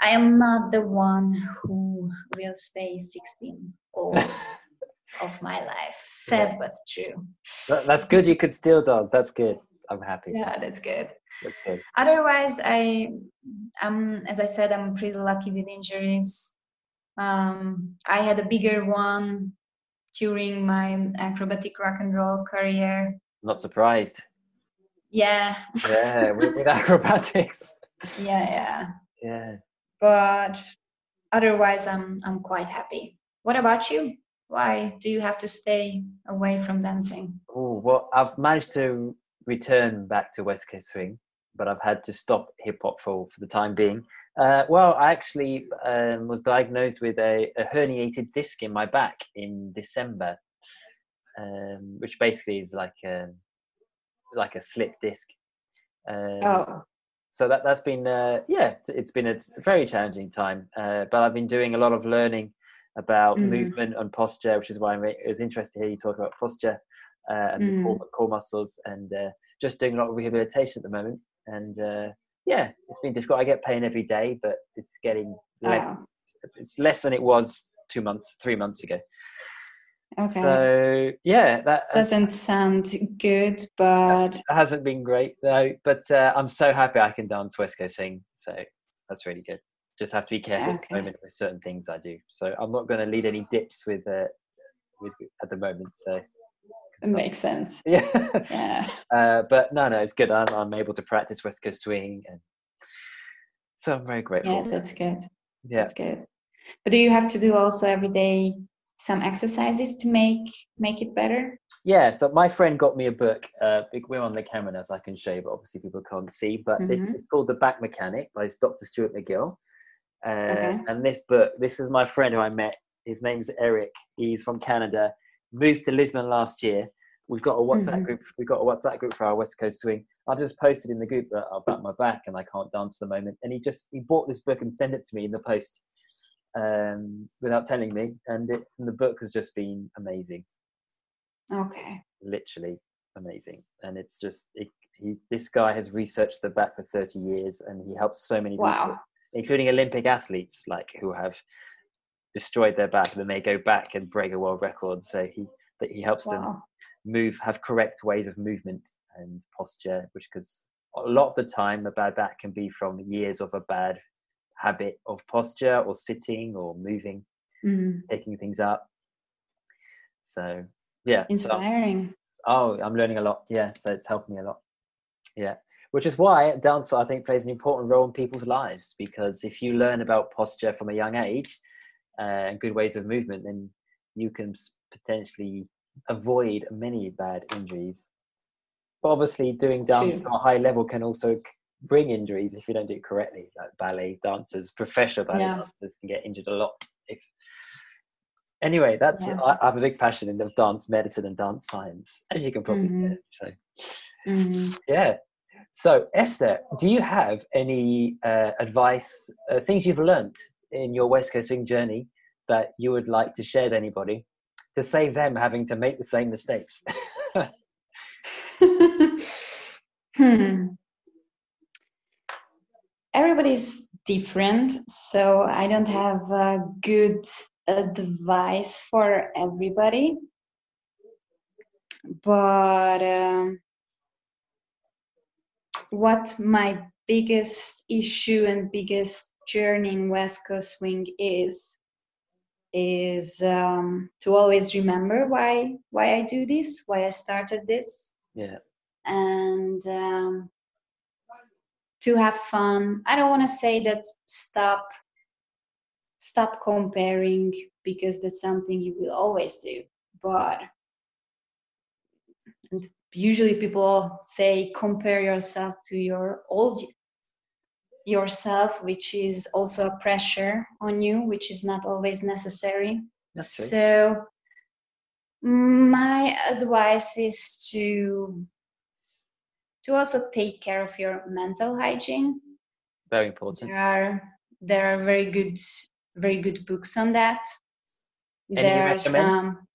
I am not the one who will stay 16 all (laughs) of my life. Sad but true. That's good. You could still dance. That's good. I'm happy. Yeah, that's good. That's good. Otherwise, I, um, as I said, I'm pretty lucky with injuries. Um, I had a bigger one during my acrobatic rock and roll career. Not surprised. Yeah, Yeah, with, with (laughs) acrobatics. yeah, yeah. Yeah. But otherwise, I'm I'm quite happy. What about you? Why do you have to stay away from dancing? Oh well, I've managed to return back to West Coast swing, but I've had to stop hip hop for for the time being. Uh, well, I actually um, was diagnosed with a, a herniated disc in my back in December, um, which basically is like a like a slip disc. Um, Oh, so that that's been uh, yeah it's been a very challenging time uh, but i've been doing a lot of learning about Mhm. movement and posture which is why it was interesting to hear you talk about posture uh, and the core, core muscles and uh, just doing a lot of rehabilitation at the moment and uh, yeah it's been difficult. I get pain every day but it's getting less oh, it's less than it was two months three months ago. Okay. so yeah that Doesn't sound good, but it hasn't been great though but uh, i'm so happy i can dance west coast swing so that's really good. Just have to be careful at the moment with certain things i do. So i'm not going to lead any dips with uh with at the moment so it makes sense. (laughs) yeah Yeah. uh, but no no it's good I'm, I'm able to practice west coast swing and so i'm very grateful. Yeah, that's good. yeah That's good. But do you have to do also every day some exercises to make make it better? Yeah, so my friend got me a book. Uh, we're on the camera now, so I can show you, but obviously people can't see. But this Mhm. is called The Back Mechanic by Dr. Stuart McGill. Uh, Okay. And this book, this is my friend who I met. His name's Eric. He's from Canada. Moved to Lisbon last year. We've got a WhatsApp Mhm. group. We've got a WhatsApp group for our West Coast Swing. I just posted in the group that I've got my back and I can't dance at the moment. And he just he bought this book and sent it to me in the post um, without telling me. And, it, and the book has just been amazing Okay. literally amazing and it's just it, he this guy has researched the back for 30 years and he helps so many people including olympic athletes like who have destroyed their back and then they go back and break a world record so he that he helps them move have correct ways of movement and posture which because a lot of the time a bad back can be from years of a bad habit of posture or sitting or moving Mhm. picking things up so yeah so Inspiring. Oh, I'm learning a lot. Yeah, so it's helped me a lot. Yeah, which is why dance, I think, plays an important role in people's lives because if you learn about posture from a young age uh, and good ways of movement, then you can potentially avoid many bad injuries. But obviously, doing dance True. to a high level can also bring injuries if you don't do it correctly. Like ballet dancers, professional ballet Yeah. dancers can get injured a lot if anyway that's Yeah. I, I have a big passion in the dance medicine and dance science as you can probably Mhm. get so Mhm. yeah so Eszter do you have any uh, advice uh, things you've learnt in your west coast swing journey that you would like to share with anybody to save them having to make the same mistakes (laughs) hmm. Everybody's different, so I don't have good advice for everybody. But um, what my biggest issue and biggest journey in West Coast Swing is is um, to always remember why why I do this, why I started this, yeah and um, to have fun. I don't want to say that stop stop comparing because that's something you will always do, but usually people say compare yourself to your old yourself which is also a pressure on you which is not always necessary. That's true. so my advice is to to also take care of your mental hygiene. Very important. There are there are very good very good books on that. Any there are some um,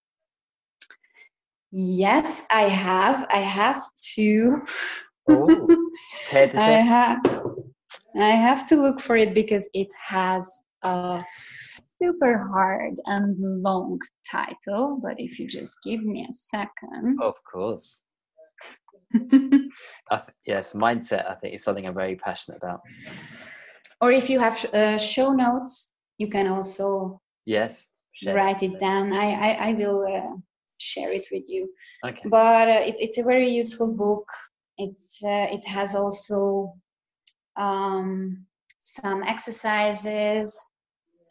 yes i have i have two. Oh, (laughs) i have i have to look for it because it has a super hard and long title but if you just give me a second. Of course. (laughs) Th- yes mindset i think is something i'm very passionate about. Or if you have uh, show notes you can also yes write it down. I i, I will uh, share it with you. Okay. But uh, it, it's a very useful book. It's uh, it has also um, some exercises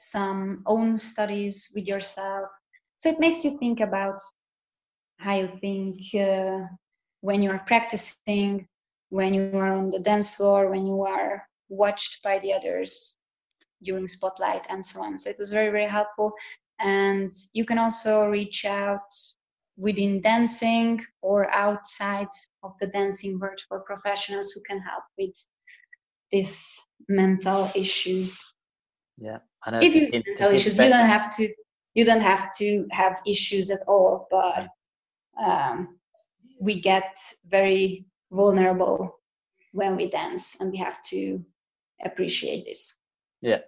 some own studies with yourself. So it makes you think about how you think uh, when you are practicing when you are on the dance floor when you are watched by the others during spotlight and so on. So it was very very helpful. And you can also reach out within dancing or outside of the dancing world for professionals who can help with these mental issues. Yeah i know if you in- mental issues you don't have to you don't have to have issues at all but um, we get very vulnerable when we dance and we have to appreciate this. Yeah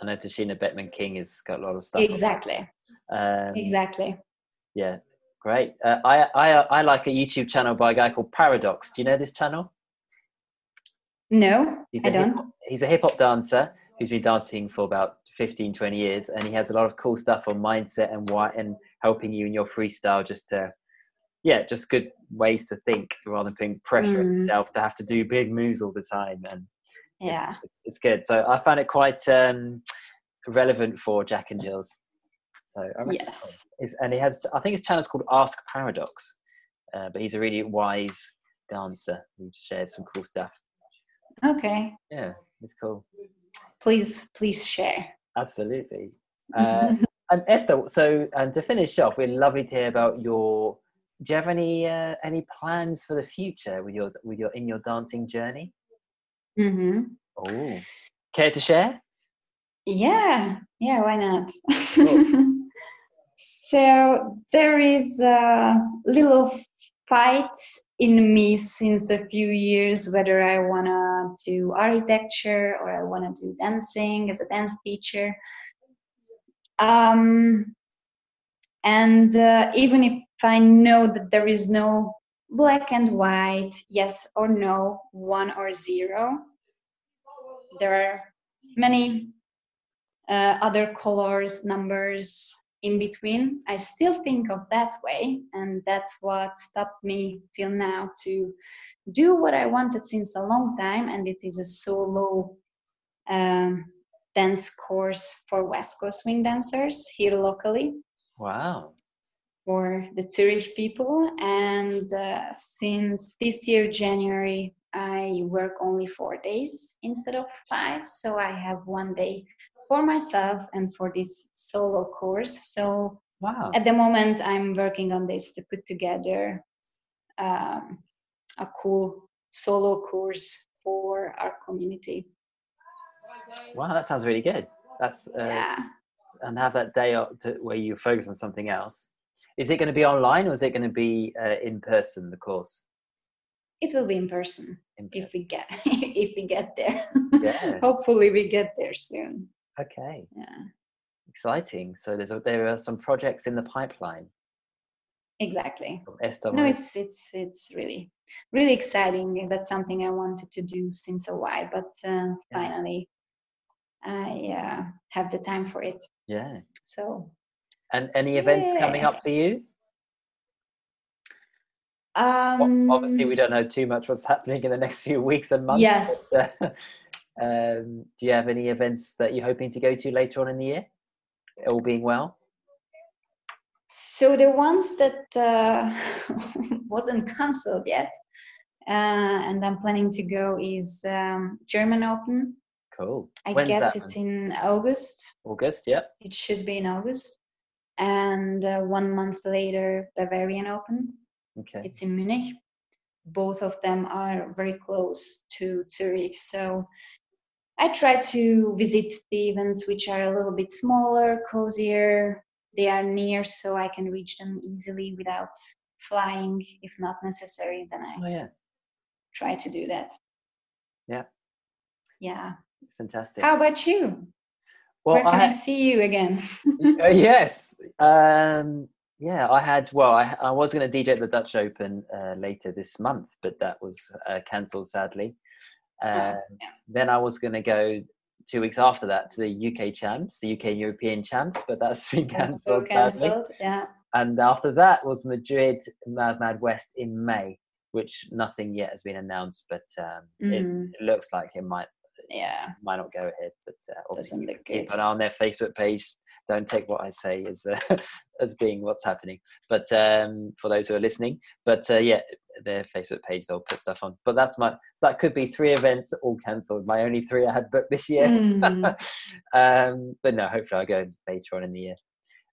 i know tashina beckman king has got a lot of stuff exactly. Um, exactly. yeah great. Uh, I, I i like a youtube channel by a guy called paradox. Do you know this channel no he's i a hip- don't. he's a hip-hop dancer who's been dancing for about 15 20 years and he has a lot of cool stuff on mindset and why and helping you in your freestyle just to yeah just good ways to think rather than putting pressure on Mm. yourself to have to do big moves all the time and yeah. it's, it's good. So i found it quite um relevant for jack and jill's. So yes. it's, and he has i think his channel is called ask paradox uh, but he's a really wise dancer who shares some cool stuff okay. Yeah it's cool. Please please share. Absolutely. Uh, (laughs) and Eszter so and to finish off we're lovely to hear about your do you have any uh, any plans for the future with your with your in your dancing journey? Mm-hmm. oh care to share? Yeah, yeah, why not? Cool. (laughs) so there is a little fight in me since a few years whether I wanna do architecture or I wanna do dancing as a dance teacher. Um, and uh, even if I know that there is no black and white, yes or no, one or zero, there are many uh, other colors, numbers in between. I still think of that way, and that's what stopped me till now to do what I wanted since a long time, and it is a solo um, dance course for West Coast swing dancers here locally wow for the Zurich people. And uh, since this year, January, I work only four days instead of five. So I have one day for myself and for this solo course. So wow at the moment, I'm working on this to put together um, a cool solo course for our community. wow that sounds really good that's uh, yeah. and have that day up to, where you focus on something else is it going to be online or is it going to be uh, in person the course It will be in person in if we get (laughs) if we get there. Yeah. (laughs) Hopefully, we get there soon. Okay. Yeah. exciting. So there's a, there are some projects in the pipeline. Exactly. No it's it's it's really really exciting that's something i wanted to do since a while but uh, finally i uh, have the time for it. Yeah. So and any events coming up for you? Um Well, obviously we don't know too much what's (laughs) happening in the next few weeks and months Yes. but, uh, um, do you have any events that you're hoping to go to later on in the year all being well so the ones that uh, (laughs) wasn't cancelled yet uh, and i'm planning to go is um, german open cool i When's guess it's one? in august august yeah it should be in august and uh, one month later, Bavarian Open. Okay. It's in Munich. Both of them are very close to Zurich, so I try to visit the events which are a little bit smaller, cozier. They are near, so I can reach them easily without flying if not necessary. Then I Oh yeah. try to do that. Yeah. Yeah. Fantastic. How about you? well, Where can I I, see you again? (laughs) uh, yes. Um, yeah, I had. Well, I, I was going to DJ at the Dutch Open uh, later this month, but that was uh, cancelled sadly. Um, yeah. Then I was going to go two weeks after that to the UK champs, the UK European champs, but that's (laughs) been so cancelled. Yeah. And after that was Madrid Mad Mad West in May, which nothing yet has been announced, but um, it, Mm. it looks like it might Yeah. might not go ahead. But uh, obviously, keep an eye on their Facebook page. Don't take what I say as uh, (laughs) as being what's happening. But um, for those who are listening, but uh, yeah, their Facebook page they'll put stuff on. But that's my that could be three events all cancelled. My only three I had booked this year. Mm. (laughs) um, but no, hopefully I'll go later on in the year.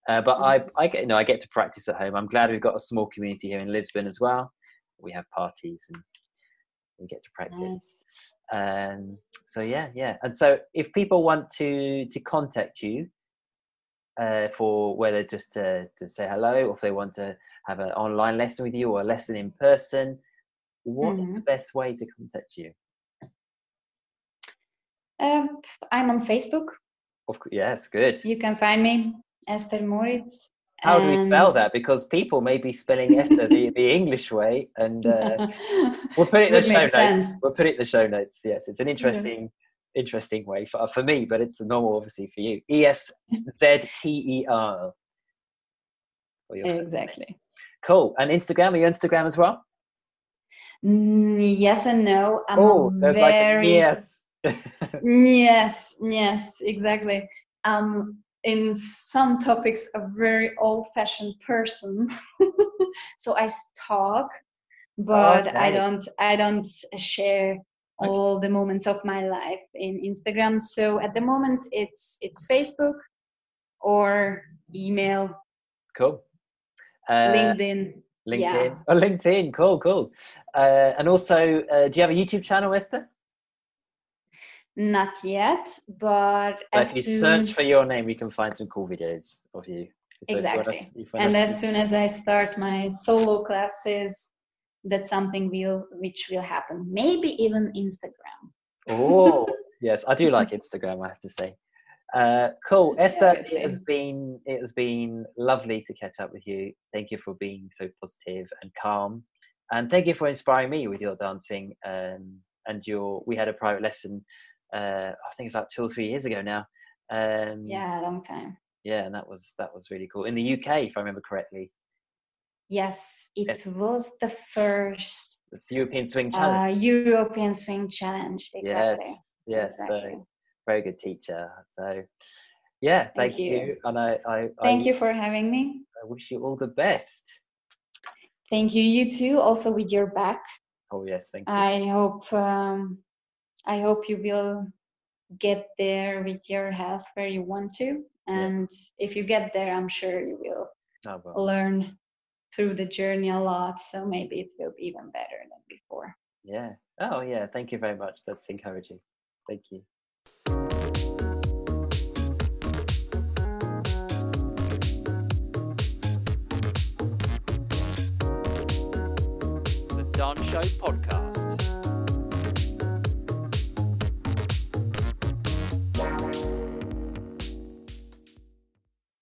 Uh, but I, I get, you know, I get to practice at home. I'm glad we've got a small community here in Lisbon as well. We have parties and we get to practice. Nice. Um, so yeah, yeah. And so if people want to to contact you uh, for whether just to, to say hello or if they want to have an online lesson with you or a lesson in person, what is the best way to contact you? Um, I'm on Facebook. Of course, yes, good. You can find me, Eszter Móricz. How do we spell that? Because people may be spelling Esther the, the English way, and uh, (laughs) we'll put it in the show notes. sense. We'll put it in the show notes. Yes, it's an interesting, interesting way for for me, but it's normal, obviously, for you. E S Z T E R. Exactly. Cool. And Instagram? Are you Instagram as well? Mm, yes and no. I'm oh, there's like a very yes. yes, yes, exactly. Um, in some topics, a very old-fashioned person. (laughs) so I talk, but I don't. I don't share all the moments of my life in Instagram. So at the moment, it's it's Facebook or email, cool. Uh, LinkedIn. LinkedIn. yeah. Oh, LinkedIn. Cool, cool. Uh, and also, uh, do you have a YouTube channel, Eszter? Not yet, but But as if you soon search for your name, we can find some cool videos of you. So if you wanna- Exactly. you and as soon as I start my solo classes, that's something will which will happen. Maybe even Instagram. Oh, (laughs) yes, I do like Instagram. I have to say. Uh, cool, Eszter. Yeah, it has been it has been lovely to catch up with you. Thank you for being so positive and calm, and thank you for inspiring me with your dancing. Um, and your we had a private lesson. Uh, I think it's about two or three years ago now. Um, Yeah, a long time. yeah, and that was that was really cool in the UK, if I remember correctly. Yes, it was the first It's European Swing uh, Challenge. European Swing Challenge. Exactly. Yes, yes. Exactly. So very good teacher. So yeah, thank, Thank you. you. And I, I, Thank I, you for having me. I wish you all the best. Thank you, you too. Also with your back. Oh yes, thank you. I hope um, I hope you will get there with your health where you want to. And if you get there, I'm sure you will oh, well, learn through the journey a lot. So maybe it will be even better than before. yeah. Oh yeah, thank you very much. That's encouraging. Thank you. The Dance Show Podcast.